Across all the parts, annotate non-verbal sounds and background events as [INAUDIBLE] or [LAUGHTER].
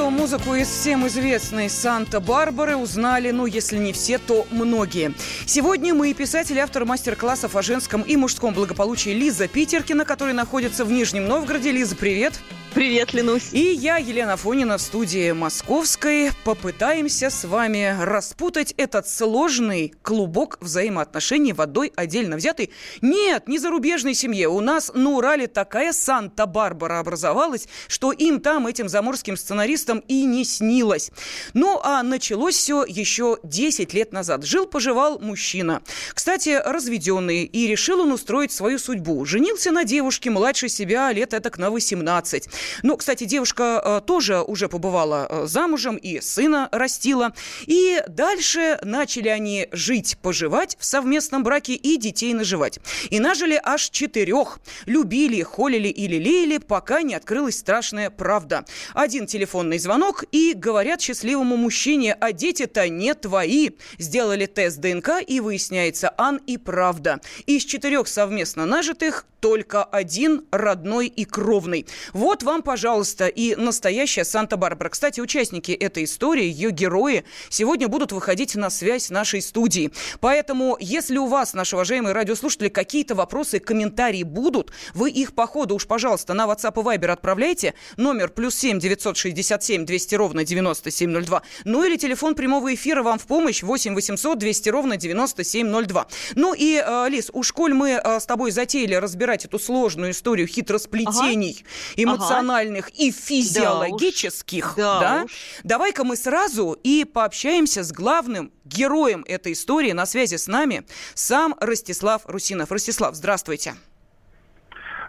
Что музыку из всем известной Санта-Барбары узнали, ну, если не все, то многие. Сегодня мы и писатель, автор мастер-классов о женском и мужском благополучии Лиза Питеркина, который находится в Нижнем Новгороде. Лиза, привет! Привет, Ленусь. И я, Елена Фонина, в студии Московской. Попытаемся с вами распутать этот сложный клубок взаимоотношений водой отдельно взятый. Нет, не зарубежной семье. У нас на Урале такая Санта-Барбара образовалась, что им там, этим заморским сценаристам, и не снилось. Ну, а началось все еще 10 лет назад. Жил-поживал мужчина. Кстати, разведенный. И решил он устроить свою судьбу. Женился на девушке младше себя лет этак на 18. Ну, кстати, девушка э, тоже уже побывала э, замужем и сына растила. И дальше начали они жить, поживать в совместном браке и детей наживать. И нажили аж четырех. Любили, холили и лелеяли, пока не открылась страшная правда. Один телефонный звонок и говорят счастливому мужчине, а дети-то не твои. Сделали тест ДНК и выясняется, Ан и правда. Из четырех совместно нажитых только один родной и кровный. Вот вам, пожалуйста, и настоящая Санта-Барбара. Кстати, участники этой истории, ее герои, сегодня будут выходить на связь нашей студии. Поэтому, если у вас, наши уважаемые радиослушатели, какие-то вопросы, комментарии будут, вы их по ходу уж, пожалуйста, на WhatsApp и Viber отправляйте. Номер плюс 7 967 200 ровно 9702. Ну или телефон прямого эфира вам в помощь 8 800 200 ровно 9702. Ну и, э, Лиз, уж коль мы э, с тобой затеяли разбирать эту сложную историю хитросплетений ага. эмоциональных ага. и физиологических, да, да, давай-ка мы сразу и пообщаемся с главным героем этой истории. На связи с нами сам Ростислав Русинов. Ростислав, здравствуйте.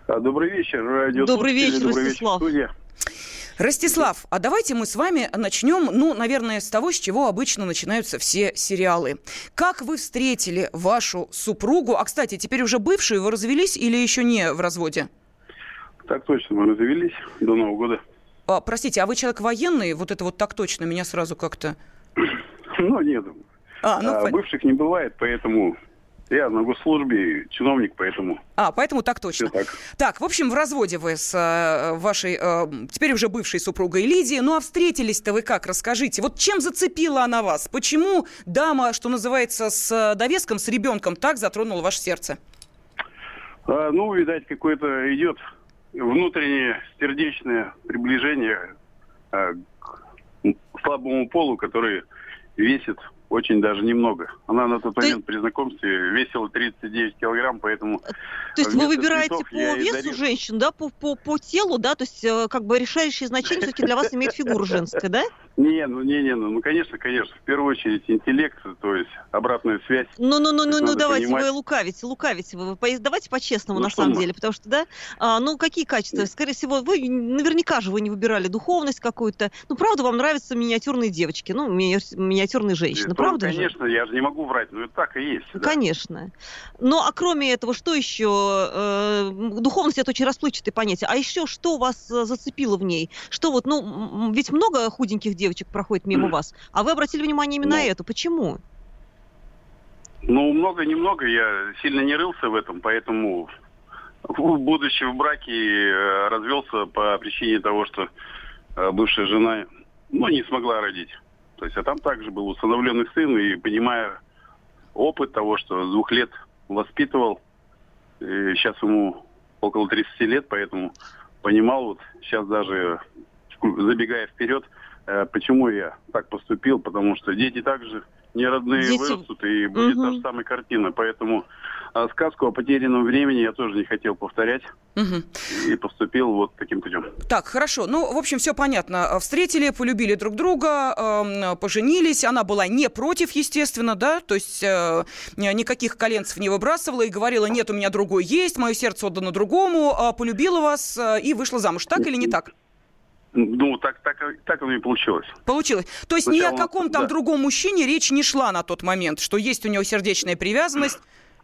Добрый вечер, радио. Добрый вечер, Добрый Ростислав. Вечер, Ростислав, а давайте мы с вами начнем, ну, наверное, с того, с чего обычно начинаются все сериалы. Как вы встретили вашу супругу? А, кстати, теперь уже бывшую, вы развелись или еще не в разводе? Так точно, мы развелись до Нового года. А, простите, а вы человек военный? Вот это вот так точно меня сразу как-то... [CLEARS THROAT] Ну, нет. А, ну, а, бывших не бывает, поэтому я на госслужбе чиновник, поэтому... А, поэтому так точно. так. так, в общем, в разводе вы с э, вашей, э, теперь уже бывшей супругой Лидией. Ну, а встретились-то вы как? Расскажите. Вот чем зацепила она вас? Почему дама, что называется, с довеском, с ребенком так затронула ваше сердце? А, ну, видать, какое-то идет внутреннее сердечное приближение а, к слабому полу, который весит очень даже немного. Она на тот момент при знакомстве весила 39 килограмм, поэтому... То есть вы выбираете по весу дарил. женщин, да, по, по, по телу, да, то есть э, как бы решающее значение все-таки для вас имеет фигура женская, да? Не, ну не, не, ну, ну конечно, конечно, в первую очередь интеллект, то есть обратная связь. Ну, ну, ну, ну, ну, давайте понимать. вы лукавите, лукавите вы, давайте по-честному ну, на самом мы? деле, потому что, да, а, ну какие качества? Скорее всего, вы наверняка же вы не выбирали духовность какую-то, ну правда вам нравятся миниатюрные девочки, ну ми миниатюрные женщины, правда конечно, же? я же не могу врать, но это так и есть. Да. Конечно. Ну а кроме этого, что еще? Э, духовность это очень расплывчатое понятие. А еще что вас э, зацепило в ней? Что вот, ну, ведь много худеньких девочек проходит мимо вас, а вы обратили внимание именно ну, на эту. Почему? Ну, много-немного. Я сильно не рылся в этом, поэтому, будучи в браке, э, развелся по причине того, что бывшая жена ну, не смогла родить. То есть, а там также был установленный сын, и понимая опыт того, что двух лет воспитывал, сейчас ему около 30 лет, поэтому понимал, вот сейчас даже забегая вперед, Э, почему я так поступил, потому что дети также не родные дети... вырастут, и будет угу. та же самая картина. Поэтому а, сказку о потерянном времени я тоже не хотел повторять. Угу. И поступил вот таким путем. Так, хорошо. Ну, в общем, все понятно. Встретили, полюбили друг друга, э, поженились. Она была не против, естественно, да? То есть э, никаких коленцев не выбрасывала и говорила, нет, у меня другой есть, мое сердце отдано другому, э, полюбила вас э, и вышла замуж. Так или не так? Ну, так, так, так оно и получилось. Получилось. То есть Сначала ни о каком там да. другом мужчине речь не шла на тот момент, что есть у него сердечная привязанность.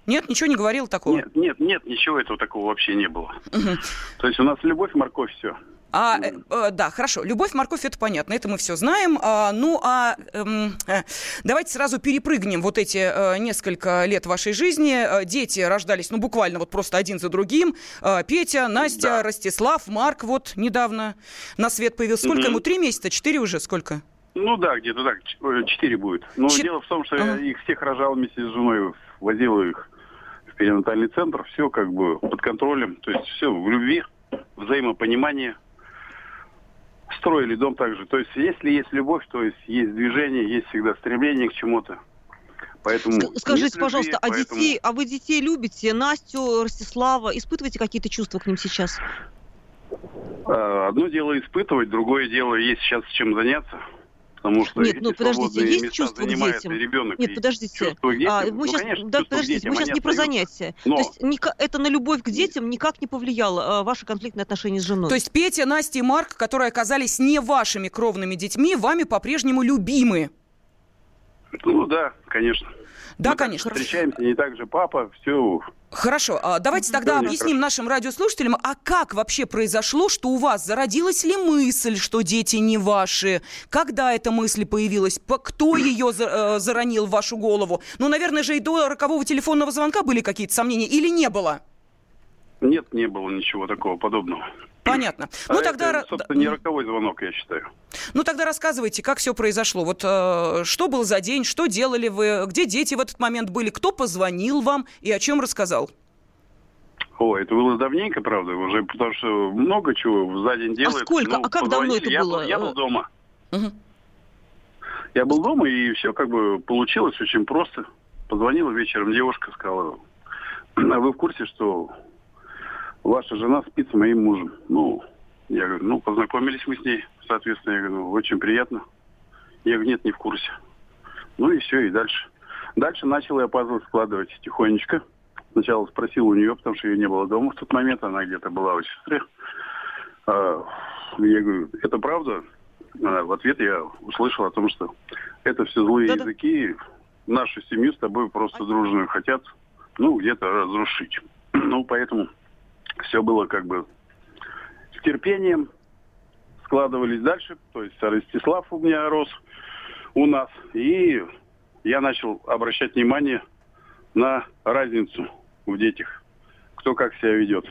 Нет, ничего не говорил такого? Нет, нет, нет, ничего этого такого вообще не было. Угу. То есть у нас любовь, морковь, все. А, э, э, да, хорошо. Любовь, морковь, это понятно, это мы все знаем. А, ну, а эм, э, давайте сразу перепрыгнем вот эти э, несколько лет вашей жизни. Э, дети рождались, ну, буквально вот просто один за другим. Э, Петя, Настя, да. Ростислав, Марк вот недавно на свет появился. Сколько угу. ему? Три месяца? Четыре уже? Сколько? Ну да, где-то так, э, четыре будет. Но Чет... дело в том, что ага. я их всех рожал вместе с женой, возил их в перинатальный центр, все как бы под контролем, то есть все в любви, взаимопонимание – строили дом также. То есть, если есть любовь, то есть есть движение, есть всегда стремление к чему-то. Поэтому Скажите, пожалуйста, а поэтому... детей, а вы детей любите? Настю, Ростислава, испытываете какие-то чувства к ним сейчас? А, одно дело испытывать, другое дело есть сейчас чем заняться. Потому что Нет, ну подождите, есть чувство к детям? Ребенок Нет, подождите. К детям, а, мы ну, сейчас, конечно, да, подождите, детям, мы сейчас не про занятия. Но... То есть ни, это на любовь к детям никак не повлияло, а, ваши конфликтные отношения с женой? То есть Петя, Настя и Марк, которые оказались не вашими кровными детьми, вами по-прежнему любимы? Ну да, конечно. Да, Мы конечно. Встречаемся не так же, папа, все. Хорошо, а давайте тогда да, объясним нашим радиослушателям, а как вообще произошло, что у вас зародилась ли мысль, что дети не ваши? Когда эта мысль появилась? Кто ее э, заронил в вашу голову? Ну, наверное же и до рокового телефонного звонка были какие-то сомнения или не было? Нет, не было ничего такого подобного. Понятно. А ну, тогда... Это, собственно, не роковой звонок, я считаю. Ну, тогда рассказывайте, как все произошло. Вот э, что был за день, что делали вы, где дети в этот момент были, кто позвонил вам и о чем рассказал? О, это было давненько, правда, уже, потому что много чего за день делают. А сколько? Ну, а как давно это я было? Был, я был дома. Угу. Я был дома, и все как бы получилось очень просто. Позвонила вечером девушка, сказала, а вы в курсе, что ваша жена спит с моим мужем. Ну, я говорю, ну, познакомились мы с ней, соответственно, я говорю, ну, очень приятно. Я говорю, нет, не в курсе. Ну и все, и дальше. Дальше начал я пазл складывать тихонечко. Сначала спросил у нее, потому что ее не было дома в тот момент, она где-то была у сестры. А, я говорю, это правда? А, в ответ я услышал о том, что это все злые Да-да. языки, нашу семью с тобой просто дружную хотят, ну, где-то разрушить. [CLEARS THROAT] Ну, поэтому все было как бы с терпением, складывались дальше. То есть Ростислав у меня рос у нас. И я начал обращать внимание на разницу в детях, кто как себя ведет.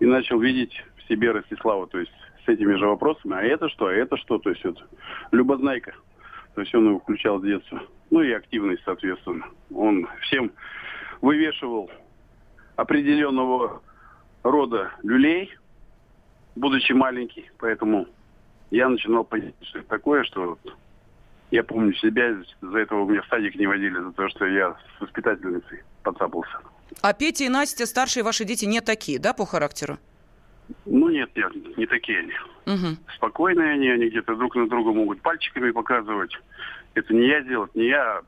И начал видеть в себе Ростислава, то есть с этими же вопросами, а это что, а это что, то есть вот любознайка. То есть он его включал с детства. Ну и активность, соответственно. Он всем вывешивал определенного рода люлей, будучи маленький, поэтому я начинал понимать, что это такое, что я помню себя, за этого меня в садик не водили, за то, что я с воспитательницей подцапался. А Петя и Настя, старшие ваши дети, не такие, да, по характеру? Ну нет, нет, не такие они. Угу. Спокойные они, они где-то друг на друга могут пальчиками показывать. Это не я делать, не я.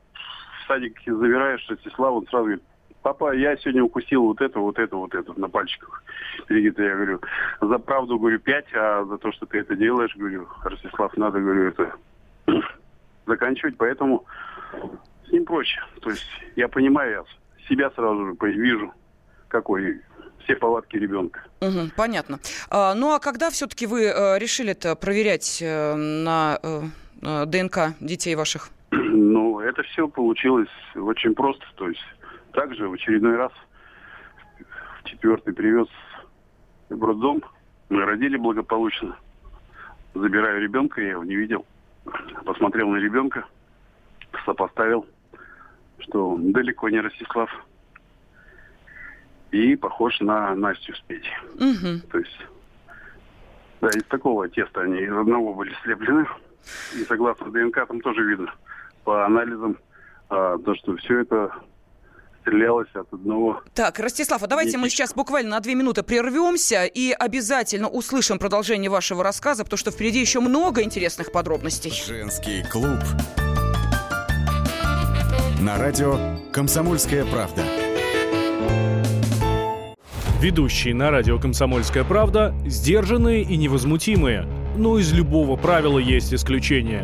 В садике забираешь Ростислав, он сразу говорит, папа, я сегодня укусил вот это, вот это, вот это на пальчиках. Перед я говорю, за правду, говорю, пять, а за то, что ты это делаешь, говорю, Ростислав, надо, говорю, это [CLEARS THROAT] заканчивать, поэтому с ним проще. То есть я понимаю, я себя сразу же вижу, какой все повадки ребенка. Угу, понятно. А, ну а когда все-таки вы а, решили это проверять а, на а, ДНК детей ваших? [CLEARS THROAT] Ну, это все получилось очень просто. То есть также в очередной раз в четвертый привез в роддом. Мы родили благополучно. Забираю ребенка, я его не видел. Посмотрел на ребенка, сопоставил, что он далеко не Ростислав. И похож на Настю с Петей. Угу. То есть, да, из такого теста они из одного были слеплены. И согласно ДНК там тоже видно по анализам, а, то, что все это стрелялось от одного. Так, Ростислав, а давайте мы сейчас буквально на две минуты прервемся и обязательно услышим продолжение вашего рассказа, потому что впереди еще много интересных подробностей. Женский клуб. На радио «Комсомольская правда». Ведущие на радио «Комсомольская правда» сдержанные и невозмутимые – но из любого правила есть исключение.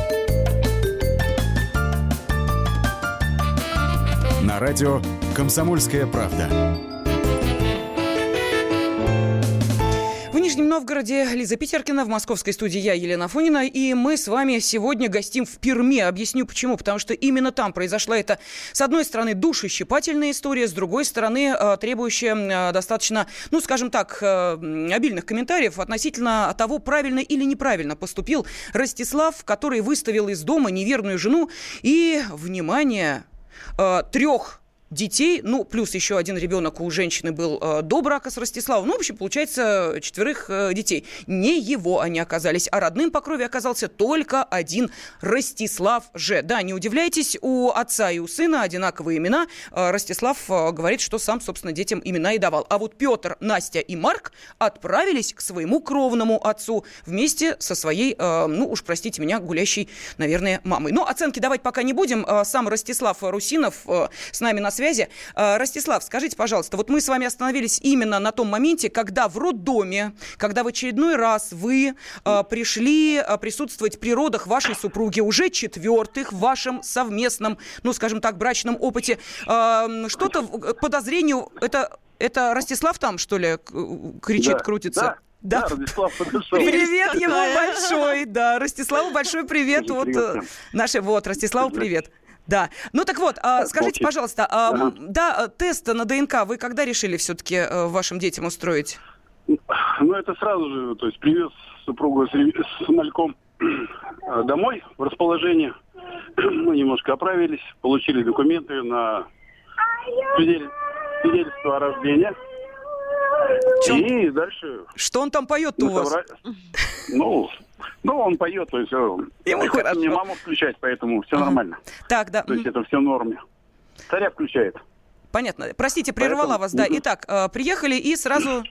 на радио «Комсомольская правда». Нижнем Новгороде Лиза Питеркина, в московской студии я, Елена Фонина, и мы с вами сегодня гостим в Перми. Объясню почему. Потому что именно там произошла эта, с одной стороны, душещипательная история, с другой стороны, э, требующая э, достаточно, ну, скажем так, э, обильных комментариев относительно того, правильно или неправильно поступил Ростислав, который выставил из дома неверную жену и, внимание, трех детей, ну, плюс еще один ребенок у женщины был э, до брака с Ростиславом. Ну, в общем, получается, четверых э, детей. Не его они оказались, а родным по крови оказался только один Ростислав же. Да, не удивляйтесь, у отца и у сына одинаковые имена. Э, Ростислав э, говорит, что сам, собственно, детям имена и давал. А вот Петр, Настя и Марк отправились к своему кровному отцу вместе со своей, ну, уж простите меня, гулящей, наверное, мамой. Но оценки давать пока не будем. Сам Ростислав Русинов с нами на связи связи. А, Ростислав, скажите, пожалуйста, вот мы с вами остановились именно на том моменте, когда в роддоме, когда в очередной раз вы а, пришли а, присутствовать при родах вашей супруги, уже четвертых в вашем совместном, ну, скажем так, брачном опыте, что-то подозрению, это, это Ростислав там, что ли, кричит, да, крутится? Да. Да. да, Ростислав подошел. Привет ему большой, да, Ростиславу большой привет. Вот э, наши, вот, Ростиславу привет. Да. Ну так вот, а, скажите, пожалуйста, а, ага. да, тест на ДНК вы когда решили все-таки а, вашим детям устроить? Ну, это сразу же, то есть привез супругу с, с мальком э, домой в расположение. [CLEARS THROAT] Мы немножко оправились, получили документы на свидетельство о рождении. Чем? И дальше... Что он там поет у вас? Ну, ну, он поет, то есть э, Ему хорошо. мне маму включать, поэтому все ага. нормально. Так, да. То есть это все в норме. Царя включает. Понятно. Простите, прервала Поэтому... вас, да. Итак, э, приехали и сразу...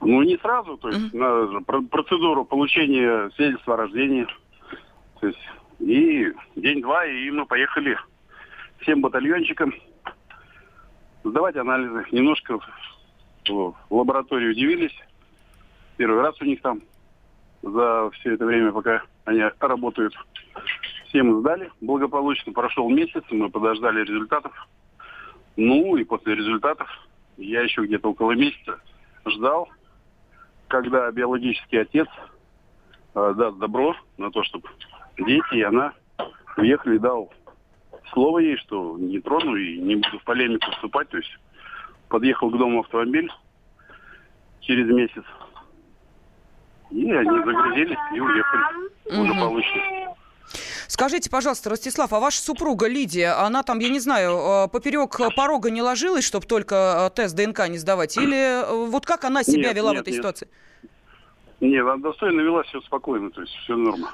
Ну, не сразу, то есть на процедуру получения свидетельства о рождении. То есть и день-два, и мы поехали всем батальончикам сдавать анализы. Немножко в лаборатории удивились. Первый раз у них там за все это время, пока они работают. Всем сдали благополучно. Прошел месяц, мы подождали результатов. Ну и после результатов я еще где-то около месяца ждал, когда биологический отец э, даст добро на то, чтобы дети и она уехали, дал слово ей, что не трону и не буду в полемику вступать. То есть подъехал к дому автомобиль через месяц. И они загрузились и уехали уже получше. Скажите, пожалуйста, Ростислав, а ваша супруга Лидия, она там, я не знаю, э, поперек порога не ложилась, чтобы только э, тест ДНК не сдавать? Или э, вот как она себя нет, вела нет, в этой нет. ситуации? Нет, она достойно вела, все спокойно, то есть все нормально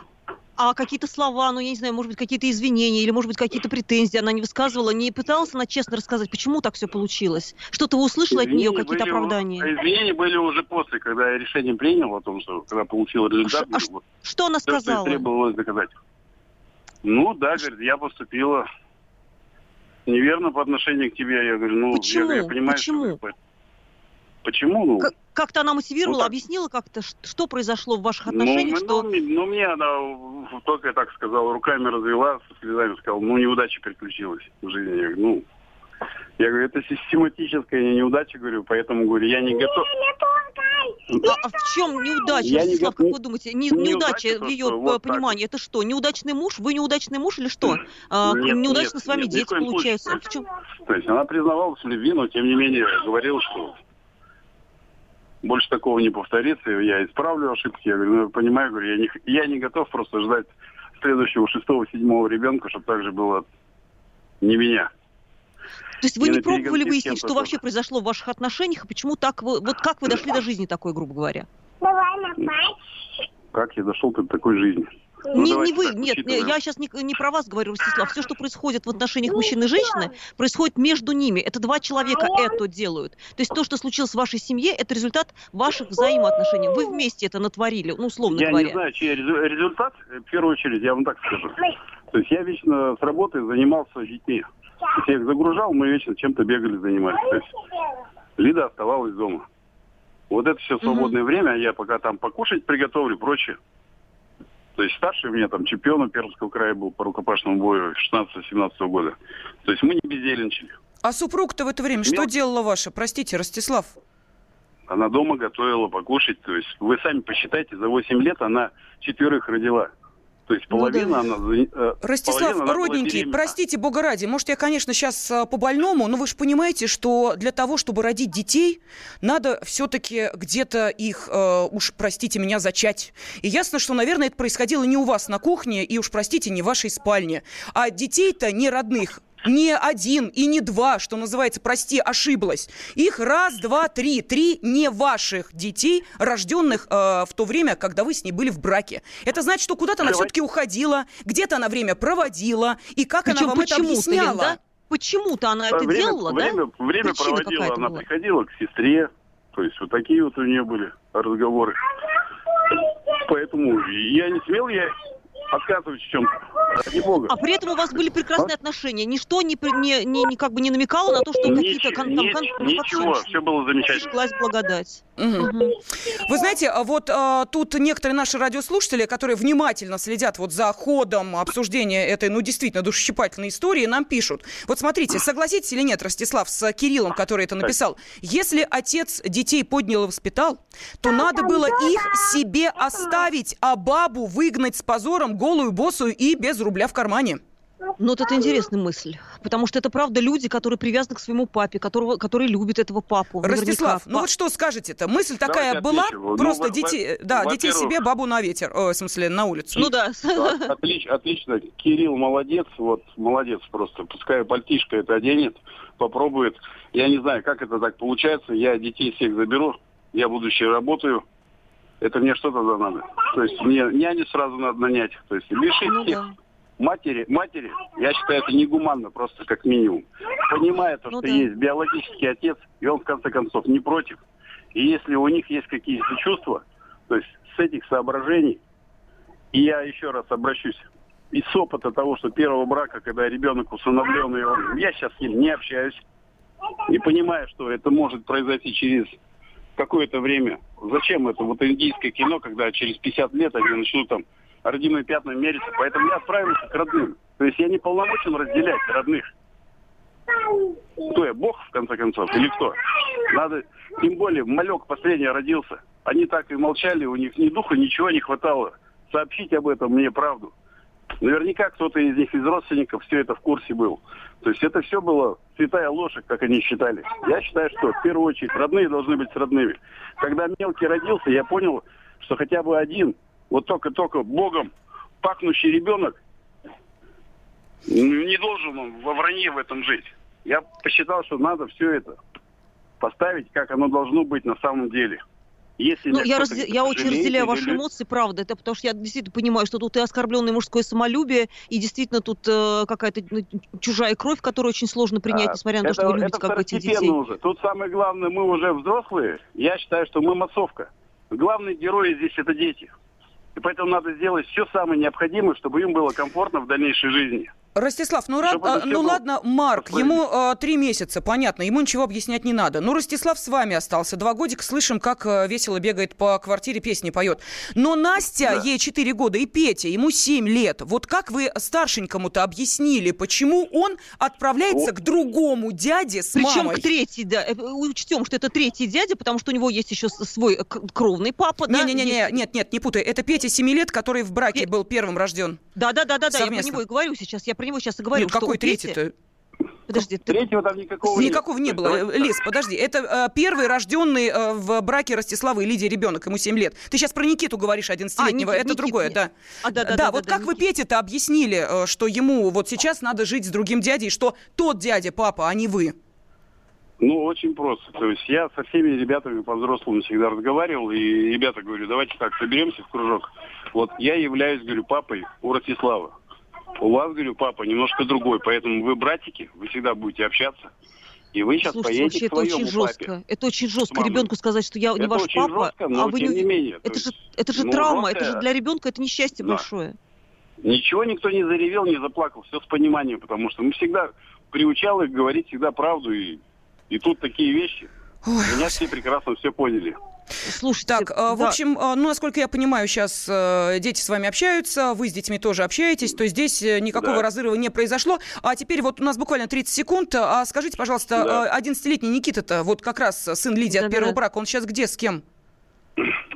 а какие-то слова, ну, я не знаю, может быть, какие-то извинения или, может быть, какие-то претензии она не высказывала, не пыталась она честно рассказать, почему так все получилось? Что-то вы услышали извинения от нее, какие-то оправдания? Извинения были уже после, когда я решение принял о том, что когда получил результат. А вот, что она сказала? требовалось доказать. Ну, да, говорит, я поступила неверно по отношению к тебе. Я говорю, ну, Почему? Я, я понимаю, Почему? Что, Почему? Ну, как, как-то она мотивировала, ну, так. объяснила как-то, что произошло в ваших ну, отношениях? Ну, что... ну, ну, мне она только так сказала, руками развела, со слезами сказала, ну, неудача приключилась в жизни. Я говорю, ну, я говорю, это систематическая неудача, говорю, поэтому, говорю, я не готов... А, а в чем неудача, я Ростислав, не... как вы думаете? Не, неудача, неудача в ее вот понимании, это что? Неудачный муж? Вы неудачный муж или что? А, нет, неудачно нет, с вами нет, дети получаются? В чем? То есть она признавалась в любви, но тем не менее говорила, что больше такого не повторится, я исправлю ошибки. Я говорю, ну, понимаю, говорю, я не, я не готов просто ждать следующего шестого, седьмого ребенка, чтобы так же было не меня. То есть вы не, не пробовали выяснить, что вообще произошло в ваших отношениях, и почему так вы, вот как вы дошли до жизни такой, грубо говоря? как я дошел до такой жизни. Ну, не, не вы, нет, учитываем. я сейчас не, не про вас говорю, Ростислав. Все, что происходит в отношениях мужчины и женщины, происходит между ними. Это два человека это делают. То есть то, что случилось в вашей семье, это результат ваших взаимоотношений. Вы вместе это натворили, ну, условно я говоря. Я не знаю, чей результат, в первую очередь, я вам так скажу. То есть я вечно с работы занимался детьми. Я их загружал, мы вечно чем-то бегали, занимались. То есть Лида оставалась дома. Вот это все свободное угу. время, я пока там покушать приготовлю, прочее. То есть старший у меня там чемпион Пермского края был по рукопашному бою 16-17 года. То есть мы не бездельничали. А супруг-то в это время Мел... что делала ваша? Простите, Ростислав. Она дома готовила покушать. То есть вы сами посчитайте, за 8 лет она четверых родила. То есть половина ну, да. она... Э, Ростислав, половина родненький, простите, бога ради, может, я, конечно, сейчас э, по-больному, но вы же понимаете, что для того, чтобы родить детей, надо все-таки где-то их, э, уж простите меня, зачать. И ясно, что, наверное, это происходило не у вас на кухне, и уж, простите, не в вашей спальне. А детей-то не родных не один и не два, что называется, прости, ошиблась. Их раз, два, три. Три не ваших детей, рожденных э, в то время, когда вы с ней были в браке. Это значит, что куда-то она все-таки уходила, где-то она время проводила, и как Причем она вам это объясняла? Да? Почему-то она это время, делала, время, да? Время Причина проводила, она была. приходила к сестре, то есть вот такие вот у нее были разговоры. Поэтому я не смел я отказывать в чем-то. Бога. А при этом у вас были прекрасные а? отношения. Ничто не, не, не, не, как бы не намекало на то, что какие-то кон, там, кон, Ничего, все было замечательно. Сглась благодать. Угу. Вы знаете, а вот а, тут некоторые наши радиослушатели, которые внимательно следят вот за ходом обсуждения этой, ну, действительно, душесчипательной истории, нам пишут. Вот смотрите, согласитесь или нет, Ростислав, с Кириллом, который это написал. Если отец детей поднял и воспитал, то надо было их себе оставить, а бабу выгнать с позором голую, босую и без рубля в кармане. Ну, вот это интересная мысль. Потому что это, правда, люди, которые привязаны к своему папе, которого, которые любят этого папу. Ростислав, ну вот что скажете-то? Мысль такая Давайте была, отвечу. просто ну, детей, да, детей себе, бабу на ветер, о, в смысле, на улицу. Ну да. Отлично, отлично. Кирилл молодец, вот молодец просто. Пускай пальтишко это оденет, попробует. Я не знаю, как это так получается. Я детей всех заберу, я будущее работаю. Это мне что-то надо. То есть мне няню сразу надо нанять. То есть лишить ну, всех. Да матери, матери, я считаю, это негуманно просто как минимум. Понимая то, ну, что да. есть биологический отец, и он в конце концов не против. И если у них есть какие-то чувства, то есть с этих соображений, и я еще раз обращусь, из опыта того, что первого брака, когда ребенок усыновленный, он, я сейчас с ним не общаюсь, и понимаю, что это может произойти через какое-то время. Зачем это вот индийское кино, когда через 50 лет они начнут там родимые пятна мериться. Поэтому я отправился к родным. То есть я не полномочен разделять родных. Кто я, Бог, в конце концов, или кто? Надо, тем более, малек последний родился. Они так и молчали, у них ни духа, ничего не хватало. Сообщить об этом мне правду. Наверняка кто-то из них, из родственников, все это в курсе был. То есть это все было святая ложь, как они считали. Я считаю, что в первую очередь родные должны быть с родными. Когда мелкий родился, я понял, что хотя бы один вот только-только Богом пахнущий ребенок не должен он во вранье в этом жить. Я посчитал, что надо все это поставить, как оно должно быть на самом деле. Если ну, я, раз, я очень разделяю ваши или... эмоции, правда. Это потому что я действительно понимаю, что тут и оскорбленное мужское самолюбие, и действительно тут э, какая-то ну, чужая кровь, которую очень сложно принять, а, несмотря на это, то, что вы любите как бы этих детей. Уже. Тут самое главное, мы уже взрослые. Я считаю, что мы массовка. Главные герои здесь это дети. И поэтому надо сделать все самое необходимое, чтобы им было комфортно в дальнейшей жизни. Ростислав, ну, рад, а, ну ладно, Марк, ему а, три месяца, понятно, ему ничего объяснять не надо. Ну, Ростислав с вами остался два годика, слышим, как а, весело бегает по квартире, песни поет. Но Настя, да. ей четыре года, и Петя, ему семь лет. Вот как вы старшенькому-то объяснили, почему он отправляется О. к другому дяде с Причем мамой? к третий, да. Э, учтем, что это третий дядя, потому что у него есть еще свой э, кровный папа. Не-не-не, есть... нет, нет, не путай. Это Петя семи лет, который в браке был первым рожден. Да-да-да, да, я про него и говорю сейчас. Я про него сейчас и говорю. Ну, какой третий-то? Подожди, ты... Третьего там никакого Никакого не было. Лес, подожди. Это э, первый рожденный э, в браке Ростиславы и Лидии ребенок, ему 7 лет. Ты сейчас про Никиту говоришь, 11-летнего. А, это Никит, другое, нет. да. А, да, да, да, да, вот да, как да, вы Пете-то объяснили, э, что ему вот сейчас надо жить с другим дядей, что тот дядя, папа, а не вы? Ну, очень просто. То есть я со всеми ребятами по-взрослому всегда разговаривал, и ребята говорю, давайте так, соберемся в кружок. Вот я являюсь, говорю, папой у Ростислава. У вас, говорю, папа немножко другой, поэтому вы братики, вы всегда будете общаться. И вы сейчас Слушайте, поедете это очень жестко. папе. Это очень жестко. Ребенку сказать, что я не ваш очень папа, жестко, но а вы тем не менее. Это то же, это же ну, травма, жесткое- это же для ребенка это несчастье Да. большое. Ничего никто не заревел, не заплакал, все с пониманием, потому что мы всегда приучал их говорить всегда правду, и, и тут такие вещи. Ой, Меня все прекрасно все поняли. Слушайте, Так, э, в да. общем, э, ну, насколько я понимаю, сейчас э, дети с вами общаются, вы с детьми тоже общаетесь, то есть здесь никакого Да. разрыва не произошло. А теперь вот у нас буквально 30 секунд. А скажите, пожалуйста, Да. э, 11-летний Никита-то, вот как раз сын Лидии от Да-да-да. первого брака, он сейчас где, с кем?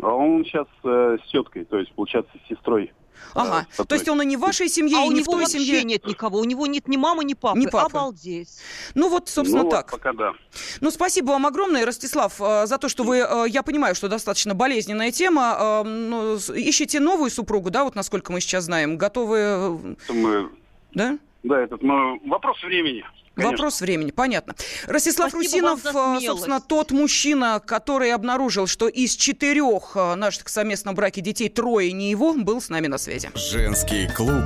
А он сейчас э, с теткой, то есть, получается, с сестрой. Ага, одной. то есть он и не в вашей семье, а и у не в него той вообще семье. нет никого. У него нет ни мамы, ни папы. Ни папы. Обалдеть. Ну вот, собственно, ну, вот так. пока да. Ну, спасибо вам огромное, Ростислав, э, за то, что вы, э, я понимаю, что достаточно болезненная тема, э, но с- ищете новую супругу, да, вот насколько мы сейчас знаем, готовы, Это мы- да? да, этот ну, вопрос времени. Конечно. Вопрос времени, понятно. Ростислав Спасибо Русинов, э, собственно, тот мужчина, который обнаружил, что из четырех э, наших совместном браке детей трое не его, был с нами на связи. Женский клуб.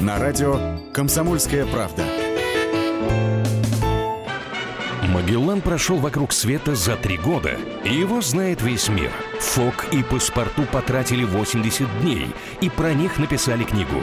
На радио «Комсомольская правда». Магеллан прошел вокруг света за три года, и его знает весь мир. Фок и паспорту потратили 80 дней, и про них написали книгу.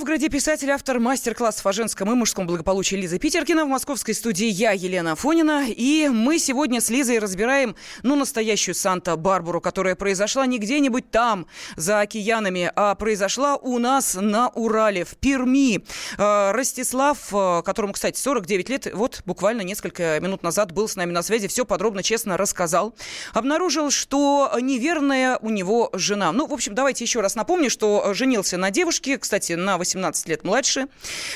Новгороде писатель, автор мастер-классов о женском и мужском благополучии Лиза Питеркина. В московской студии я, Елена Афонина. И мы сегодня с Лизой разбираем, ну, настоящую Санта-Барбару, которая произошла не где-нибудь там, за океанами, а произошла у нас на Урале, в Перми. Э, Ростислав, э, которому, кстати, 49 лет, вот буквально несколько минут назад был с нами на связи, все подробно, честно рассказал. Обнаружил, что неверная у него жена. Ну, в общем, давайте еще раз напомню, что женился на девушке, кстати, на 18 лет младше.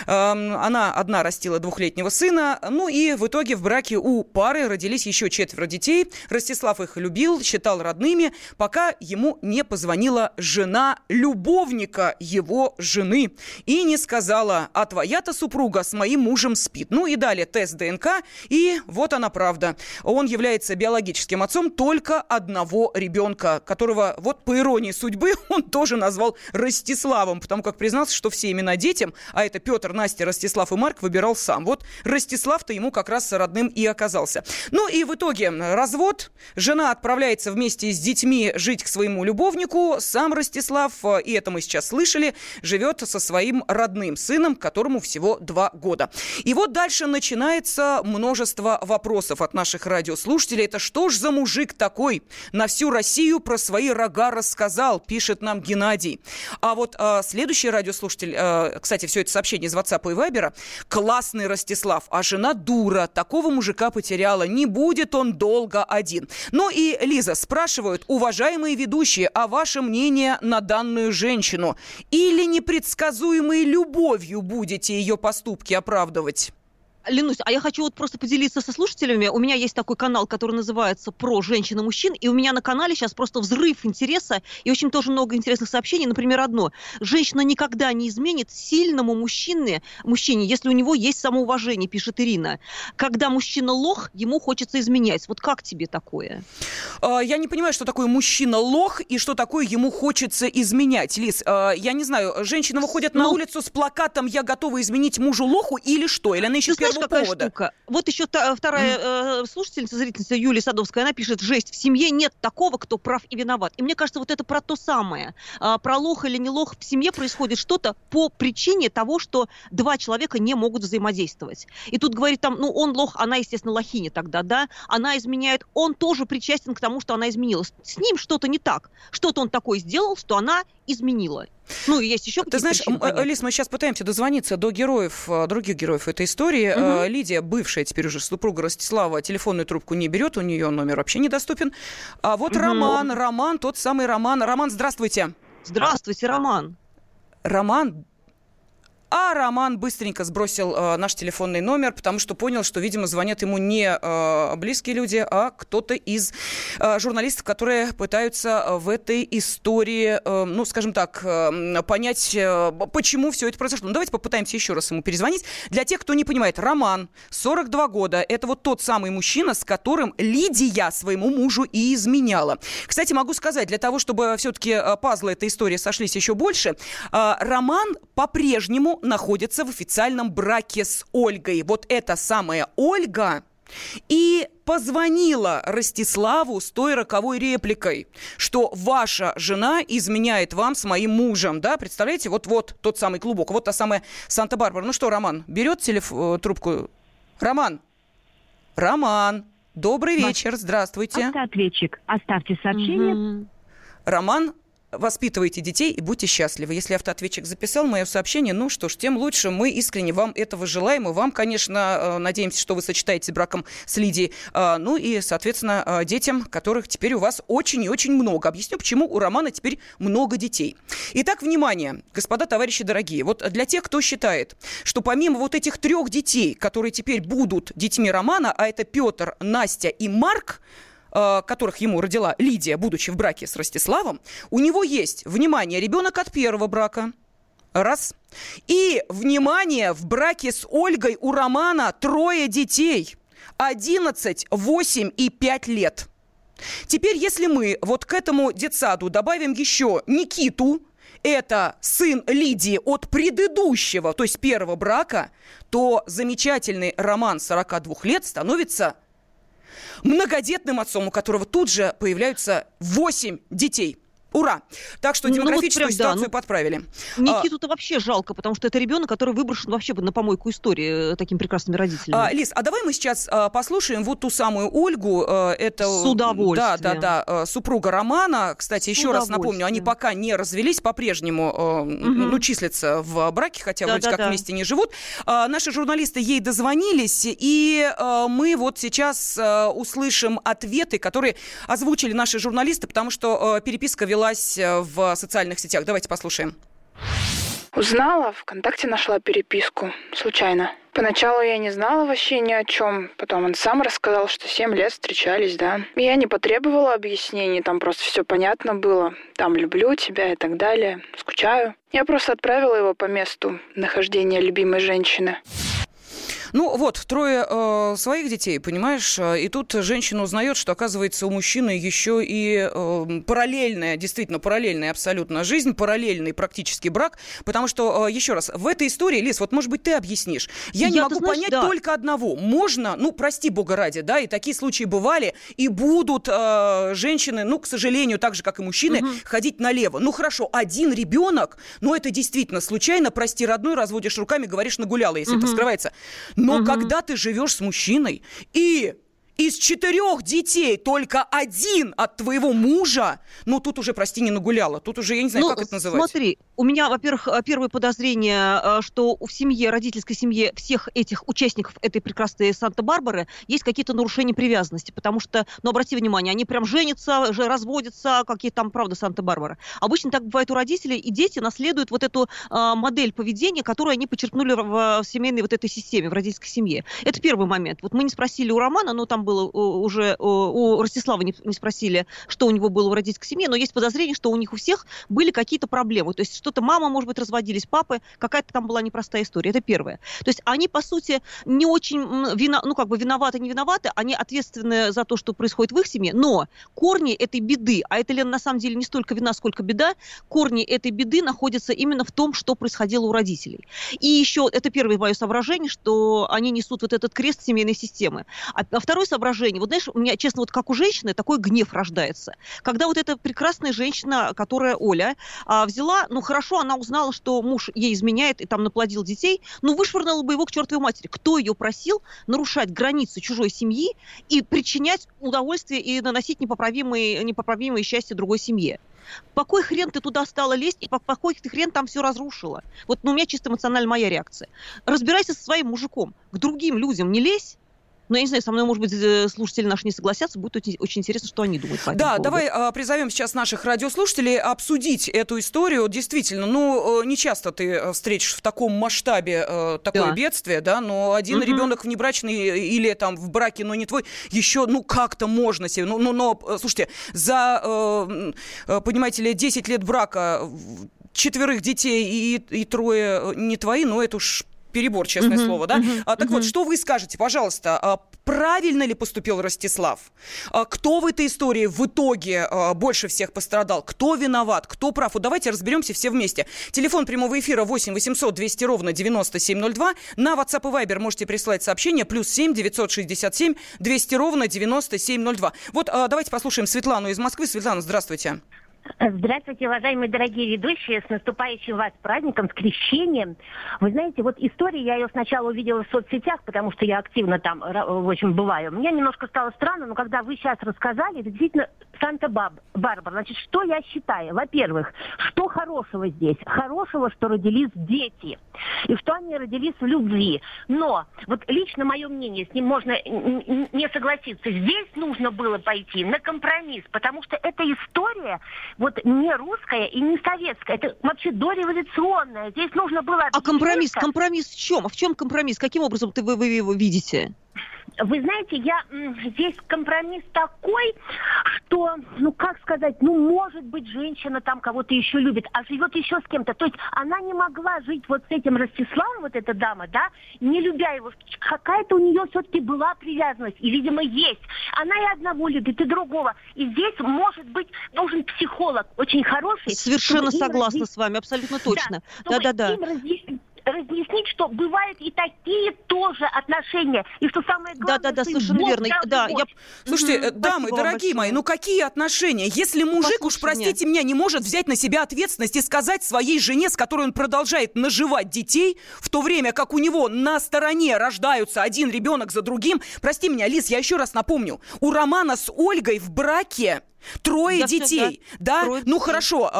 Эм, Она одна растила двухлетнего сына. Ну и в итоге в браке у пары родились еще четверо детей. Ростислав их любил, считал родными, пока ему не позвонила жена любовника его жены и не сказала, а твоя-то супруга с моим мужем спит. Ну и далее тест ДНК, и вот она правда. Он является биологическим отцом только одного ребенка, которого, вот по иронии судьбы, [LAUGHS] он тоже назвал Ростиславом, потому как признался, что все имена детям, а это Петр, Настя, Ростислав и Марк, выбирал сам. Вот Ростислав-то ему как раз родным и оказался. Ну и в итоге развод. Жена отправляется вместе с детьми жить к своему любовнику. Сам Ростислав, и это мы сейчас слышали, живет со своим родным сыном, которому всего два года. И вот дальше начинается множество вопросов от наших радиослушателей. Это что ж за мужик такой? На всю Россию про свои рога рассказал, пишет нам Геннадий. А вот э, следующий радиослушатель, э, кстати, все это сообщение из WhatsApp и Viber, классный Ростислав, а жена дура, такого мужика потеряла, не будет он долго один. Ну и, Лиза, спрашивают, уважаемые ведущие, а ваше мнение на данную женщину? Или непредсказуемой любовью будете ее поступки оправдывать? Ленусь, а я хочу вот просто поделиться со слушателями. У меня есть такой канал, который называется «Про женщин и мужчин», и у меня на канале сейчас просто взрыв интереса и очень тоже много интересных сообщений. Например, одно. Женщина никогда не изменит сильному мужчине, мужчине, если у него есть самоуважение, пишет Ирина. Когда мужчина лох, ему хочется изменять. Вот как тебе такое? А, Я не понимаю, что такое мужчина-лох и что такое ему хочется изменять. Лиз, а, я не знаю, женщины выходят на Ну- улицу с плакатом «Я готова изменить мужу лоху» или что? Или она еще знаешь, какая повода. штука? Вот еще та, вторая mm. э, слушательница, зрительница Юлия Садовская, она пишет, жесть, в семье нет такого, кто прав и виноват. И мне кажется, вот это про то самое. А, про лох или не лох в семье происходит что-то по причине того, что два человека не могут взаимодействовать. И тут говорит там, ну, он лох, она, естественно, лохиня тогда, да? Она изменяет, он тоже причастен к тому, что она изменилась. С ним что-то не так. Что-то он такое сделал, что она изменила. Ну, есть еще Ты знаешь, причины, Лиз, мы сейчас пытаемся дозвониться до героев, э, других героев этой истории. Угу. Лидия, бывшая теперь уже супруга Ростислава, телефонную трубку не берет, у нее номер вообще недоступен. А вот угу. Роман, Роман, тот самый Роман. Роман, здравствуйте. Здравствуйте, Роман. Роман, а Роман быстренько сбросил э, наш телефонный номер, потому что понял, что, видимо, звонят ему не э, близкие люди, а кто-то из э, журналистов, которые пытаются в этой истории, э, ну, скажем так, э, понять, э, почему все это произошло. Ну, давайте попытаемся еще раз ему перезвонить. Для тех, кто не понимает, Роман, 42 года, это вот тот самый мужчина, с которым Лидия своему мужу и изменяла. Кстати, могу сказать, для того, чтобы все-таки э, пазлы этой истории сошлись еще больше, э, Роман по-прежнему находится в официальном браке с Ольгой. Вот эта самая Ольга и позвонила Ростиславу с той роковой репликой, что ваша жена изменяет вам с моим мужем, да, представляете, вот-вот тот самый клубок, вот та самая Санта-Барбара. Ну что, Роман, берет телеф... Э, трубку? Роман, Роман, добрый вечер, здравствуйте. Автоответчик, оставьте сообщение. Угу. Роман, воспитывайте детей и будьте счастливы. Если автоответчик записал мое сообщение, ну что ж, тем лучше. Мы искренне вам этого желаем. И вам, конечно, э, надеемся, что вы сочетаете браком с Лидией. А, ну и, соответственно, э, детям, которых теперь у вас очень и очень много. Объясню, почему у Романа теперь много детей. Итак, внимание, господа, товарищи дорогие. Вот для тех, кто считает, что помимо вот этих трех детей, которые теперь будут детьми Романа, а это Петр, Настя и Марк, которых ему родила Лидия, будучи в браке с Ростиславом, у него есть, внимание, ребенок от первого брака. Раз. И, внимание, в браке с Ольгой у Романа трое детей. 11, 8 и 5 лет. Теперь, если мы вот к этому детсаду добавим еще Никиту, это сын Лидии от предыдущего, то есть первого брака, то замечательный роман 42 лет становится многодетным отцом, у которого тут же появляются 8 детей. Ура! Так что демографическую ну, вот прям, ситуацию да, ну, подправили. Никиту-то а, вообще жалко, потому что это ребенок, который выброшен вообще на помойку истории э, такими прекрасными родителями. А, Лиз, а давай мы сейчас а, послушаем вот ту самую Ольгу. А, это, С удовольствием. Да, да, да. Супруга Романа. Кстати, еще раз напомню, они пока не развелись, по-прежнему а, угу. ну, числятся в браке, хотя да, вроде да, как да. вместе не живут. А, наши журналисты ей дозвонились, и а, мы вот сейчас а, услышим ответы, которые озвучили наши журналисты, потому что а, переписка вела велась э, в социальных сетях. Давайте послушаем. Узнала, ВКонтакте нашла переписку. Случайно. Поначалу я не знала вообще ни о чем. Потом он сам рассказал, что семь лет встречались, да. Я не потребовала объяснений, там просто все понятно было. Там люблю тебя и так далее. Скучаю. Я просто отправила его по месту нахождения любимой женщины. Ну вот, трое э, своих детей, понимаешь, и тут женщина узнает, что, оказывается, у мужчины еще и э, параллельная, действительно параллельная абсолютно жизнь, параллельный практически брак, потому что, э, еще раз, в этой истории, Лиз, вот, может быть, ты объяснишь. Я, Я не могу знаешь, понять да. только одного. Можно, ну, прости бога ради, да, и такие случаи бывали, и будут э, женщины, ну, к сожалению, так же, как и мужчины, угу. ходить налево. Ну, хорошо, один ребенок, ну, это действительно случайно, прости, родной, разводишь руками, говоришь, нагуляла, если угу. это скрывается. Но угу. когда ты живешь с мужчиной и из четырех детей только один от твоего мужа, ну тут уже, прости, не нагуляла. Тут уже, я не знаю, ну, как это называть. Смотри, у меня, во-первых, э, первое подозрение, э, что в семье, родительской семье всех этих участников этой прекрасной Санта-Барбары есть какие-то нарушения привязанности, потому что, ну, обрати внимание, они прям женятся, же разводятся, какие там, правда, Санта-Барбара. Обычно так бывает у родителей, и дети наследуют вот эту э, модель поведения, которую они подчеркнули в, в семейной вот этой системе, в родительской семье. Это первый момент. Вот мы не спросили у Романа, но там было уже, у Ростислава не, не спросили, что у него было в родительской семье, но есть подозрение, что у них у всех были какие-то проблемы. То есть что-то мама, может быть, разводились, папы, какая-то там была непростая история. Это первое. То есть они, по сути, не очень вина, ну, как бы виноваты, не виноваты, они ответственны за то, что происходит в их семье, но корни этой беды, а это, Лена, на самом деле не столько вина, сколько беда, корни этой беды находятся именно в том, что происходило у родителей. И еще, это первое мое соображение, что они несут вот этот крест семейной системы. А, а второе соображение, вот знаешь, у меня, честно, вот как у женщины такой гнев рождается. Когда вот эта прекрасная женщина, которая Оля, а, взяла, ну хорошо, она узнала, что муж ей изменяет и там наплодил детей, ну вышвырнула бы его к чертовой матери. Кто ее просил нарушать границы чужой семьи и причинять удовольствие и наносить непоправимые, непоправимые счастья другой семье? По кой хрен ты туда стала лезть, и по, по кой ты хрен там все разрушила? Вот ну, у меня чисто эмоциональная моя реакция. Разбирайся со своим мужиком. К другим людям не лезь, но я не знаю, со мной, может быть, э, слушатели наши не согласятся. Будет очень, интересно, что они думают по Да, поводу. давай а, призовем сейчас наших радиослушателей обсудить эту историю. Действительно, ну, э, не часто ты э, встретишь в таком масштабе э, такое да. бедствие, да, но один угу. ребенок внебрачный или там в браке, но не твой, еще, ну, как-то можно себе. Ну, ну но, слушайте, за, э, понимаете ли, 10 лет брака четверых детей и, и трое не твои, ну, это уж перебор, честное uh-huh, слово, да? Uh-huh, а, так uh-huh. вот, что вы скажете, пожалуйста, а, правильно ли поступил Ростислав? А, кто в этой истории в итоге а, больше всех пострадал? Кто виноват? Кто прав? Вот давайте разберемся все вместе. Телефон прямого эфира 8 800 200 ровно 9702. На WhatsApp и Viber можете прислать сообщение плюс 7 967 200 ровно 9702. Вот а, давайте послушаем Светлану из Москвы. Светлана, здравствуйте. Здравствуйте, уважаемые дорогие ведущие, с наступающим вас праздником, с крещением. Вы знаете, вот история, я ее сначала увидела в соцсетях, потому что я активно там, в общем, бываю. Мне немножко стало странно, но когда вы сейчас рассказали, это действительно Санта-Барбара. Значит, что я считаю? Во-первых, что хорошего здесь? Хорошего, что родились дети. И что они родились в любви. Но, вот лично мое мнение, с ним можно не согласиться. Здесь нужно было пойти на компромисс, потому что эта история вот не русская и не советская. Это вообще дореволюционная. Здесь нужно было... А компромисс? Компромисс в чем? А в чем компромисс? Каким образом ты, вы, вы его видите? Вы знаете, я здесь компромисс такой, что, ну как сказать, ну может быть женщина там кого-то еще любит, а живет еще с кем-то. То есть она не могла жить вот с этим Ростиславом, вот эта дама, да, не любя его. Какая-то у нее все-таки была привязанность, и, видимо, есть. Она и одного любит, и другого. И здесь, может быть, нужен психолог очень хороший. Совершенно согласна разъяснить... с вами, абсолютно точно. Да-да-да разъяснить, что бывают и такие тоже отношения. И что самое главное... Да-да-да, совершенно верно. Да, я... Слушайте, угу, дамы, дорогие мои, ну какие отношения? Если мужик, Послушай уж простите меня. меня, не может взять на себя ответственность и сказать своей жене, с которой он продолжает наживать детей, в то время как у него на стороне рождаются один ребенок за другим. Прости меня, Лиз, я еще раз напомню. У Романа с Ольгой в браке Трое да, детей, да? да? Трое ну детей. хорошо,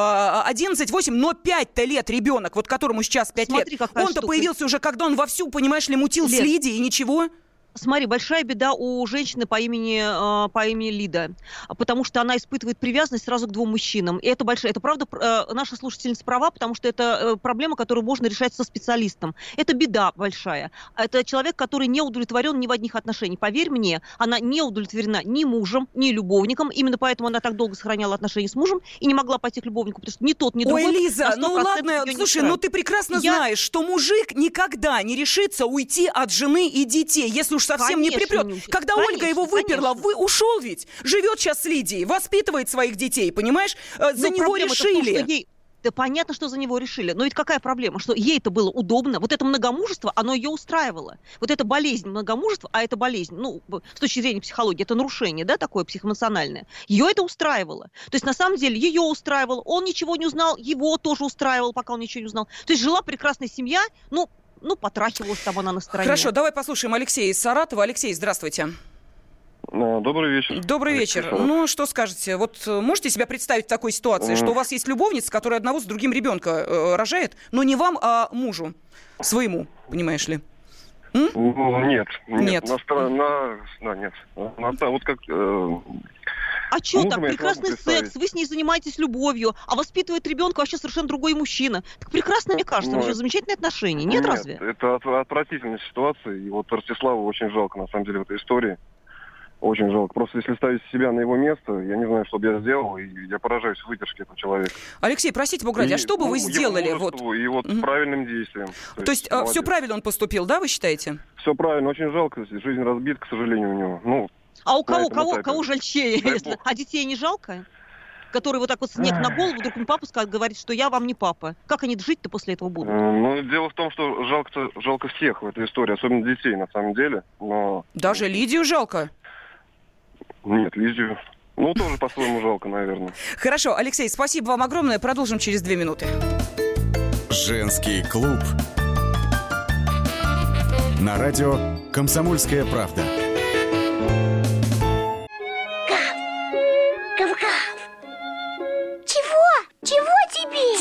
11, 8, но 5-то лет ребенок, вот которому сейчас 5 Смотри, лет, он-то появился уже, когда он вовсю, понимаешь ли, мутил Лет. с Лидией и ничего. Смотри, большая беда у женщины по имени, э, по имени Лида, потому что она испытывает привязанность сразу к двум мужчинам. И это большая, это правда, э, наша слушательница права, потому что это э, проблема, которую можно решать со специалистом. Это беда большая. Это человек, который не удовлетворен ни в одних отношениях. Поверь мне, она не удовлетворена ни мужем, ни любовником. Именно поэтому она так долго сохраняла отношения с мужем и не могла пойти к любовнику, потому что ни тот, ни другой... Ой, Лиза, ну ладно, слушай, ну ты прекрасно Я... знаешь, что мужик никогда не решится уйти от жены и детей, если уж уж совсем конечно, не припрет. Нюся. Когда конечно, Ольга его выперла, вы ушел ведь, живет сейчас с Лидией, воспитывает своих детей, понимаешь? Э, за Но него решили. Том, ей да понятно, что за него решили. Но ведь какая проблема? Что ей это было удобно. Вот это многомужество, оно ее устраивало. Вот эта болезнь многомужества, а это болезнь, ну, с точки зрения психологии, это нарушение, да, такое психоэмоциональное. Ее это устраивало. То есть, на самом деле, ее устраивало. Он ничего не узнал, его тоже устраивал, пока он ничего не узнал. То есть, жила прекрасная семья, ну, ну, потрахивалась там она на стороне. Хорошо, давай послушаем Алексея из Саратова. Алексей, здравствуйте. Ну, добрый вечер. Добрый вечер. Ну, что скажете? Вот э, можете себя представить в такой ситуации, mm. что у вас есть любовница, которая одного с другим ребенка э, рожает, но не вам, а мужу своему, понимаешь ли? М? Нет, нет. Нет. На, на, на, нет. На, вот как э, а что так? Прекрасный секс, вы с ней занимаетесь любовью, а воспитывает ребенка вообще совершенно другой мужчина. Так прекрасно, мне кажется, вообще замечательные отношения. Нет, нет разве? это отвратительная ситуация, и вот Ростиславу очень жалко, на самом деле, в этой истории. Очень жалко. Просто если ставить себя на его место, я не знаю, что бы я сделал, и я поражаюсь выдержке этого человека. Алексей, простите, Бога а что бы ну, вы сделали? Вот. И вот угу. правильным действием. То, То есть, есть все правильно он поступил, да, вы считаете? Все правильно, очень жалко. Жизнь разбита, к сожалению, у него. Ну, а у кого, кого, кого жальчее? Если... [LAUGHS] А детей не жалко? который вот так вот снег на голову, вдруг ему папа скажет, говорит, что я вам не папа. Как они жить-то после этого будут? Ну, дело в том, что жалко, жалко всех в этой истории, особенно детей, на самом деле. Но... Даже Лидию жалко? Нет, Лидию ну, тоже по-своему жалко, наверное. [LAUGHS] Хорошо, Алексей, спасибо вам огромное. Продолжим через две минуты. Женский клуб. На радио «Комсомольская правда».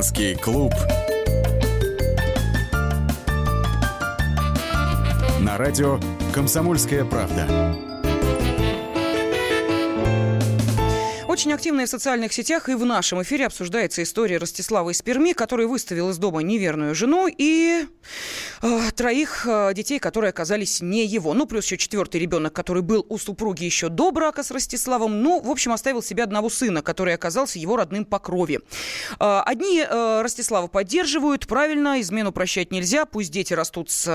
Женский клуб на радио «Комсомольская правда». Очень активно в социальных сетях и в нашем эфире обсуждается история Ростислава из Перми, который выставил из дома неверную жену и э, троих э, детей, которые оказались не его. Ну, плюс еще четвертый ребенок, который был у супруги еще до брака с Ростиславом. Ну, в общем, оставил себе одного сына, который оказался его родным по крови. Э, одни Ростислава поддерживают, правильно, измену прощать нельзя, пусть дети растут с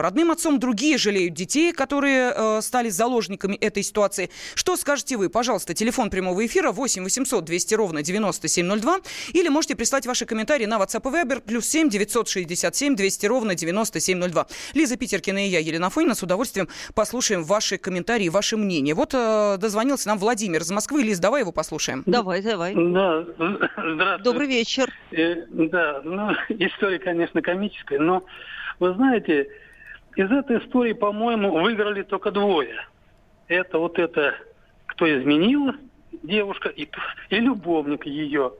родным отцом. Другие жалеют детей, которые стали заложниками этой ситуации. Что скажете вы? Пожалуйста, телефон прямого эфира 8 800 200 ровно 9702. Или можете прислать ваши комментарии на WhatsApp и Viber плюс 7 967 200 ровно 9702. Лиза Питеркина и я, Елена Фойна, с удовольствием послушаем ваши комментарии, ваши мнения. Вот э, дозвонился нам Владимир из Москвы. Лиз, давай его послушаем. Давай, давай. Да, здравствуйте. Добрый вечер. Э, да, ну, [LAUGHS] история, конечно, комическая, но вы знаете, из этой истории, по-моему, выиграли только двое. Это вот это, кто изменил, девушка и, и любовник ее.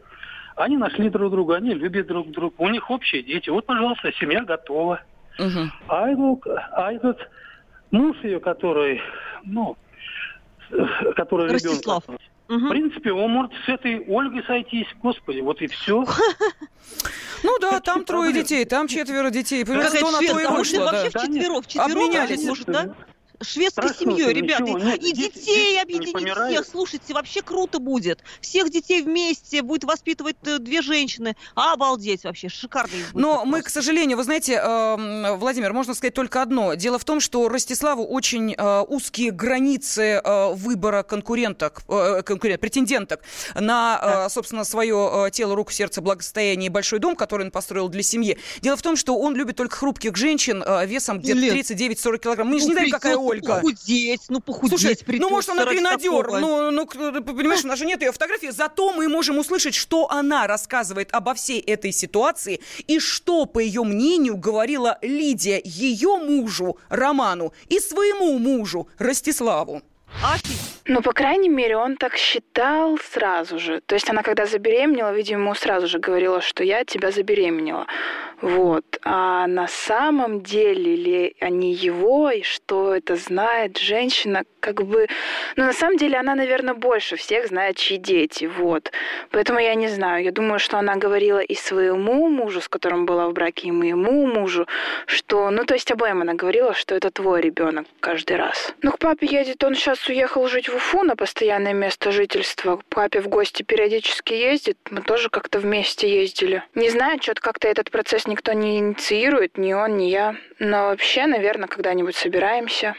Они нашли друг друга, они любят друг друга, у них общие дети. Вот, пожалуйста, семья готова. Угу. А, этот, а этот муж ее, который, ну, который Ростислав. ребенок, Угу. В принципе, он может с этой Ольгой сойтись, господи, вот и все. Ну да, там трое детей, там четверо детей. Понимаете, что на то и вышло. Вообще в четверов, четверов, может, да? Шведской Страшно, семьей, ребята. Нет, и детей дети, объединить всех. Слушайте, вообще круто будет. Всех детей вместе будет воспитывать э, две женщины. А, обалдеть вообще, шикарно. Но мы, к сожалению, вы знаете, э, Владимир, можно сказать только одно. Дело в том, что Ростиславу очень э, узкие границы выбора конкуренток, конкурент, претенденток на, да. собственно, свое тело, руку, сердце, благосостояние и большой дом, который он построил для семьи. Дело в том, что он любит только хрупких женщин весом где-то 39-40 килограмм. Мы же не знаем, какая Ольга. Похудеть, ну похудеть. Слушай, ну может она гренадер, ну, ну, понимаешь, у нас же нет ее фотографии, зато мы можем услышать, что она рассказывает обо всей этой ситуации и что, по ее мнению, говорила Лидия ее мужу Роману и своему мужу Ростиславу. Ну, по крайней мере, он так считал сразу же. То есть она, когда забеременела, видимо, ему сразу же говорила, что я тебя забеременела. Вот. А на самом деле ли они его, и что это знает женщина, как бы... Ну, на самом деле, она, наверное, больше всех знает, чьи дети, вот. Поэтому я не знаю. Я думаю, что она говорила и своему мужу, с которым была в браке, и моему мужу, что... Ну, то есть обоим она говорила, что это твой ребенок каждый раз. Ну, к папе едет, он сейчас уехал жить в Уфу на постоянное место жительства. Папе в гости периодически ездит. Мы тоже как-то вместе ездили. Не знаю, что-то как-то этот процесс никто не инициирует, ни он, ни я. Но вообще, наверное, когда-нибудь собираемся.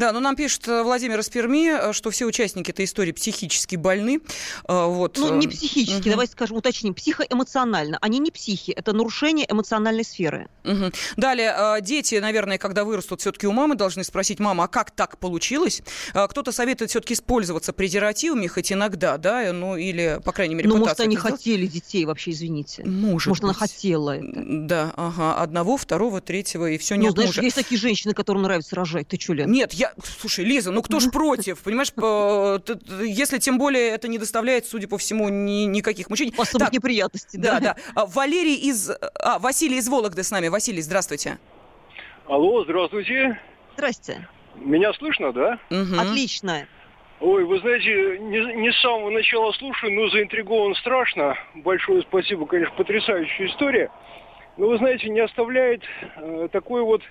Да, но нам пишет э, Владимир из Перми, э, что все участники этой истории психически больны. Э, вот. Ну, не психически, угу. давайте скажем, уточним. Психоэмоционально. Они не психи, это нарушение эмоциональной сферы. Угу. Далее, дети, наверное, когда вырастут, все-таки у мамы должны спросить, мама, а как так получилось? Кто-то советует все-таки использоваться презервативами, хоть иногда, да, ну или, по крайней мере, Ну, может, они сделать. хотели детей вообще, извините. Может, может она хотела это. Да, ага, одного, второго, третьего, и все не ну, знаешь, мужа. есть такие женщины, которым нравится рожать. Ты что, Лен? Нет, я... Слушай, Лиза, ну кто ж против? Понимаешь, если тем более это не доставляет, судя по всему, ни, никаких мучений. Особых так, неприятностей, да. Да, да. А, Валерий из... А, Василий из Вологды с нами. Василий, здравствуйте. Алло, здравствуйте. Здрасте. Меня слышно, да? Угу. Отлично. Ой, вы знаете, не, не с самого начала слушаю, но заинтригован страшно. Большое спасибо, конечно, потрясающая история. Но вы знаете, не оставляет э, такой вот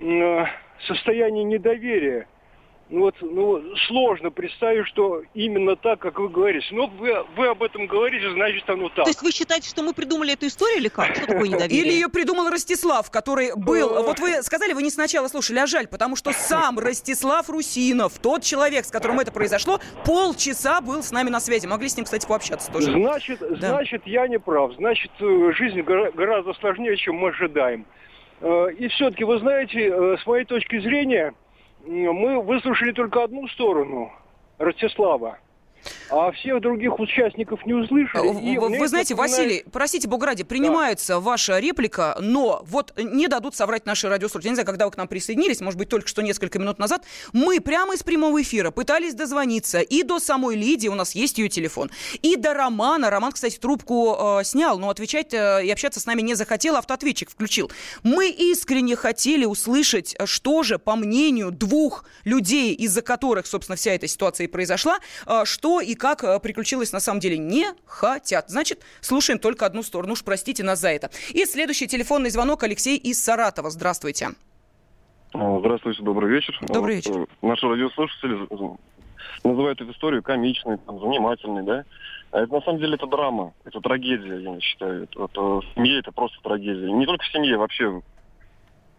э, состояние недоверия ну вот, ну, сложно представить, что именно так, как вы говорите. Но вы, вы об этом говорите, значит, оно так. То есть вы считаете, что мы придумали эту историю или как? Что такое [LAUGHS] недоверие? Или ее придумал Ростислав, который был... Вот вы сказали, вы не сначала слушали, а жаль, потому что сам Ростислав Русинов, тот человек, с которым это произошло, полчаса был с нами на связи. Могли с ним, кстати, пообщаться тоже. Значит, да. значит я не прав. Значит, э, жизнь гораздо сложнее, чем мы ожидаем. Э, и все-таки, вы знаете, э, с моей точки зрения, мы выслушали только одну сторону Ростислава. А всех других участников не услышали. Вы, вы знаете, напоминает... Василий, простите, бога ради, принимается да. ваша реплика, но вот не дадут соврать наши радиослушатели. Я не знаю, когда вы к нам присоединились, может быть, только что несколько минут назад, мы прямо из прямого эфира пытались дозвониться и до самой Лидии, у нас есть ее телефон, и до Романа. Роман, кстати, трубку э, снял, но отвечать э, и общаться с нами не захотел, автоответчик включил. Мы искренне хотели услышать, что же, по мнению двух людей, из-за которых, собственно, вся эта ситуация и произошла, э, что и как э, приключилось на самом деле не хотят. Значит, слушаем только одну сторону. Уж простите нас за это. И следующий телефонный звонок Алексей из Саратова. Здравствуйте. Здравствуйте, добрый вечер. Добрый вечер. Вот, э, наши радиослушатели называют эту историю комичной, там, занимательной, да? А это на самом деле это драма, это трагедия, я считаю. Это, это, в семье это просто трагедия. Не только в семье, вообще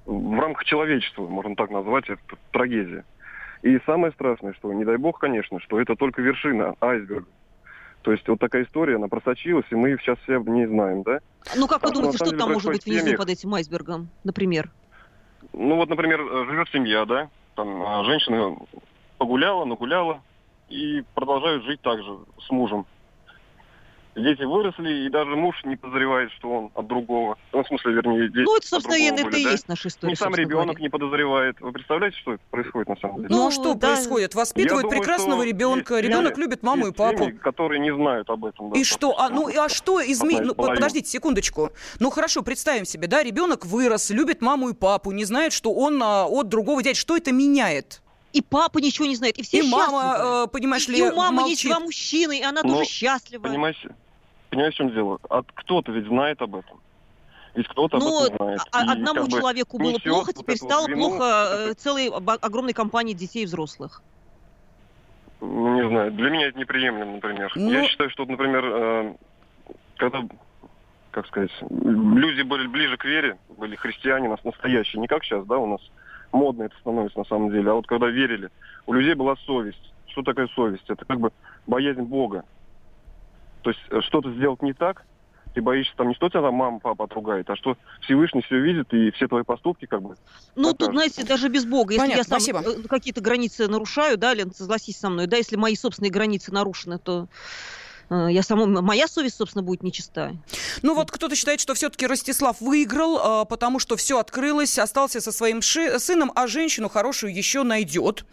в рамках человечества, можно так назвать, это трагедия. И самое страшное, что, не дай бог, конечно, что это только вершина айсберга. То есть вот такая история, она просочилась, и мы сейчас все не знаем, да? Ну, как вы думаете, что там может быть внизу под этим айсбергом, например? Ну, вот, например, живет семья, да? Там а, женщина погуляла, нагуляла, и продолжают жить так же с мужем дети выросли, и даже муж не подозревает, что он от другого. Ну, в смысле, вернее, дети Ну, это, собственно, и да? есть наша история. И сам ребенок говоря. не подозревает. Вы представляете, что это происходит на самом деле? Ну, а что да. происходит? Воспитывают думаю, прекрасного ребенка. Ребенок любит маму и папу. Семьи, которые не знают об этом. Да, и что? А, ну, а что изменить? Ну, подождите секундочку. Ну, хорошо, представим себе, да, ребенок вырос, любит маму и папу, не знает, что он а, от другого дядь. Что это меняет? И папа ничего не знает, и все и мама, э, понимаешь ли, И у мамы молчит. есть два мужчины, и она Но, тоже счастлива. Понимаете, Понимаешь, в чем дело? От кто-то ведь знает об этом. Ведь кто-то ну, об этом знает. А, и, одному как человеку было плохо, теперь стало вину, плохо это... целой огромной компании детей и взрослых. Ну, не знаю. Для меня это неприемлемо, например. Ну... Я считаю, что, например, э, когда, как сказать, люди были ближе к вере, были христиане, нас настоящие, не как сейчас, да, у нас модно это становится на самом деле, а вот когда верили, у людей была совесть. Что такое совесть? Это как бы боязнь Бога. То есть э, что-то сделать не так, ты боишься там не что тебя там мама, папа отругает, а что Всевышний все видит и все твои поступки как бы. Ну, покажут. тут, знаете, даже без Бога. Если Понятно, я сам спасибо. Э, какие-то границы нарушаю, да, Лен, согласись со мной, да, если мои собственные границы нарушены, то я сама, моя совесть, собственно, будет нечиста. Ну вот кто-то считает, что все-таки Ростислав выиграл, э, потому что все открылось, остался со своим ши- сыном, а женщину хорошую еще найдет.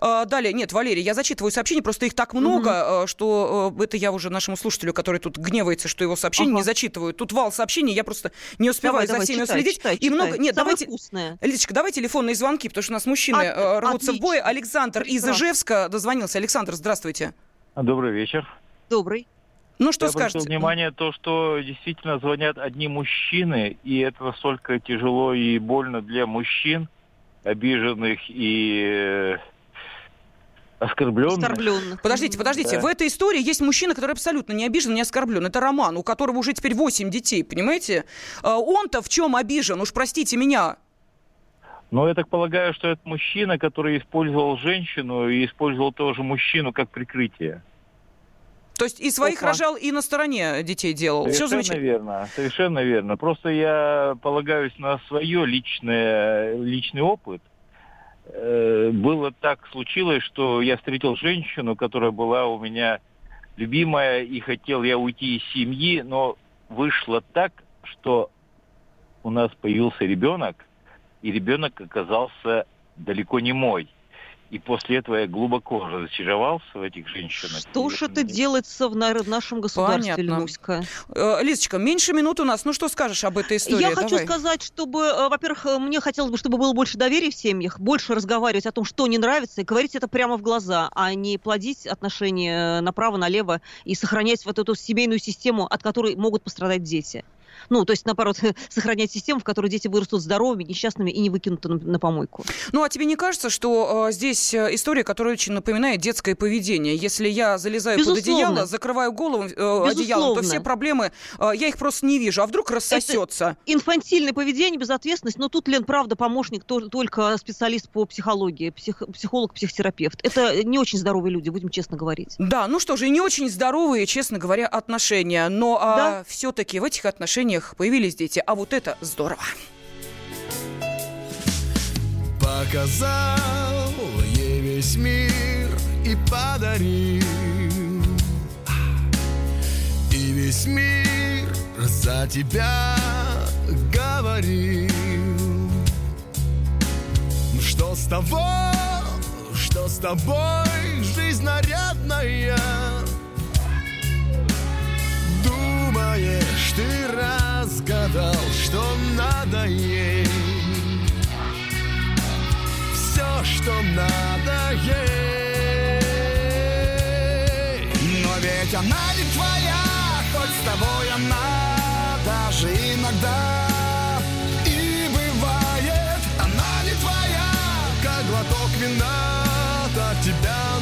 Э, далее, нет, Валерий, я зачитываю сообщения, просто их так много, угу. что это я уже нашему слушателю, который тут гневается, что его сообщения ага. не зачитываю. Тут вал сообщений, я просто не успеваю давай, за всеми следить. Читай, и много... Нет, Самое давайте... Вкусное. Лидочка, давай телефонные звонки, потому что у нас мужчины От... рвутся Отлично. в бой. Александр Прекрасно. из Ижевска дозвонился. Александр, здравствуйте. Добрый вечер. Добрый. Ну, что Я скажете? внимание то, что действительно звонят одни мужчины, и это настолько тяжело и больно для мужчин, обиженных и э, оскорбленных. оскорбленных. Подождите, подождите. Да. В этой истории есть мужчина, который абсолютно не обижен, не оскорблен. Это Роман, у которого уже теперь 8 детей, понимаете? А он-то в чем обижен? Уж простите меня. Но я так полагаю, что это мужчина, который использовал женщину и использовал тоже мужчину как прикрытие. То есть и своих Опа. рожал, и на стороне детей делал. Совершенно Все верно, совершенно верно. Просто я полагаюсь на свое личное, личный опыт. Э, было так случилось, что я встретил женщину, которая была у меня любимая, и хотел я уйти из семьи, но вышло так, что у нас появился ребенок, и ребенок оказался далеко не мой. И после этого я глубоко разочаровался в этих женщинах. Что ж это делается в нашем государстве, Понятно. Ленуська? Э, Лизочка, меньше минут у нас. Ну, что скажешь об этой истории? Я Давай. хочу сказать, чтобы, э, во-первых, э, мне хотелось бы, чтобы было больше доверия в семьях, больше разговаривать о том, что не нравится, и говорить это прямо в глаза, а не плодить отношения направо-налево и сохранять вот эту семейную систему, от которой могут пострадать дети. Ну, то есть, наоборот, [LAUGHS] сохранять систему, в которой дети вырастут здоровыми, несчастными и не выкинуты на, на помойку. Ну, а тебе не кажется, что э, здесь история, которая очень напоминает детское поведение? Если я залезаю Безусловно. под одеяло, закрываю голову э, одеялом, то все проблемы, э, я их просто не вижу. А вдруг рассосется? Это инфантильное поведение, безответственность. Но тут, Лен, правда, помощник то, только специалист по психологии, псих, психолог, психотерапевт. Это не очень здоровые люди, будем честно говорить. Да, ну что же, и не очень здоровые, честно говоря, отношения. Но а, да? все-таки в этих отношениях отношениях появились дети, а вот это здорово. Показал ей весь мир и подарил. И весь мир за тебя говорил. Что с того, что с тобой жизнь нарядная Думаешь, ты разгадал, что надо ей Все, что надо ей Но ведь она не твоя, хоть с тобой она даже иногда И бывает, она не твоя, как глоток вина, так тебя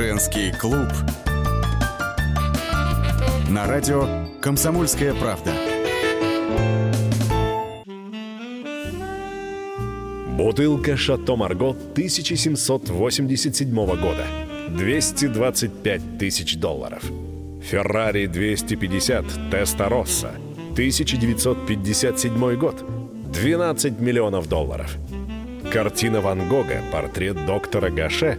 Женский клуб. На радио «Комсомольская правда». Бутылка «Шато Марго» 1787 года. 225 тысяч долларов. «Феррари 250» Теста Росса – 1957 год. 12 миллионов долларов. Картина Ван Гога «Портрет доктора Гаше»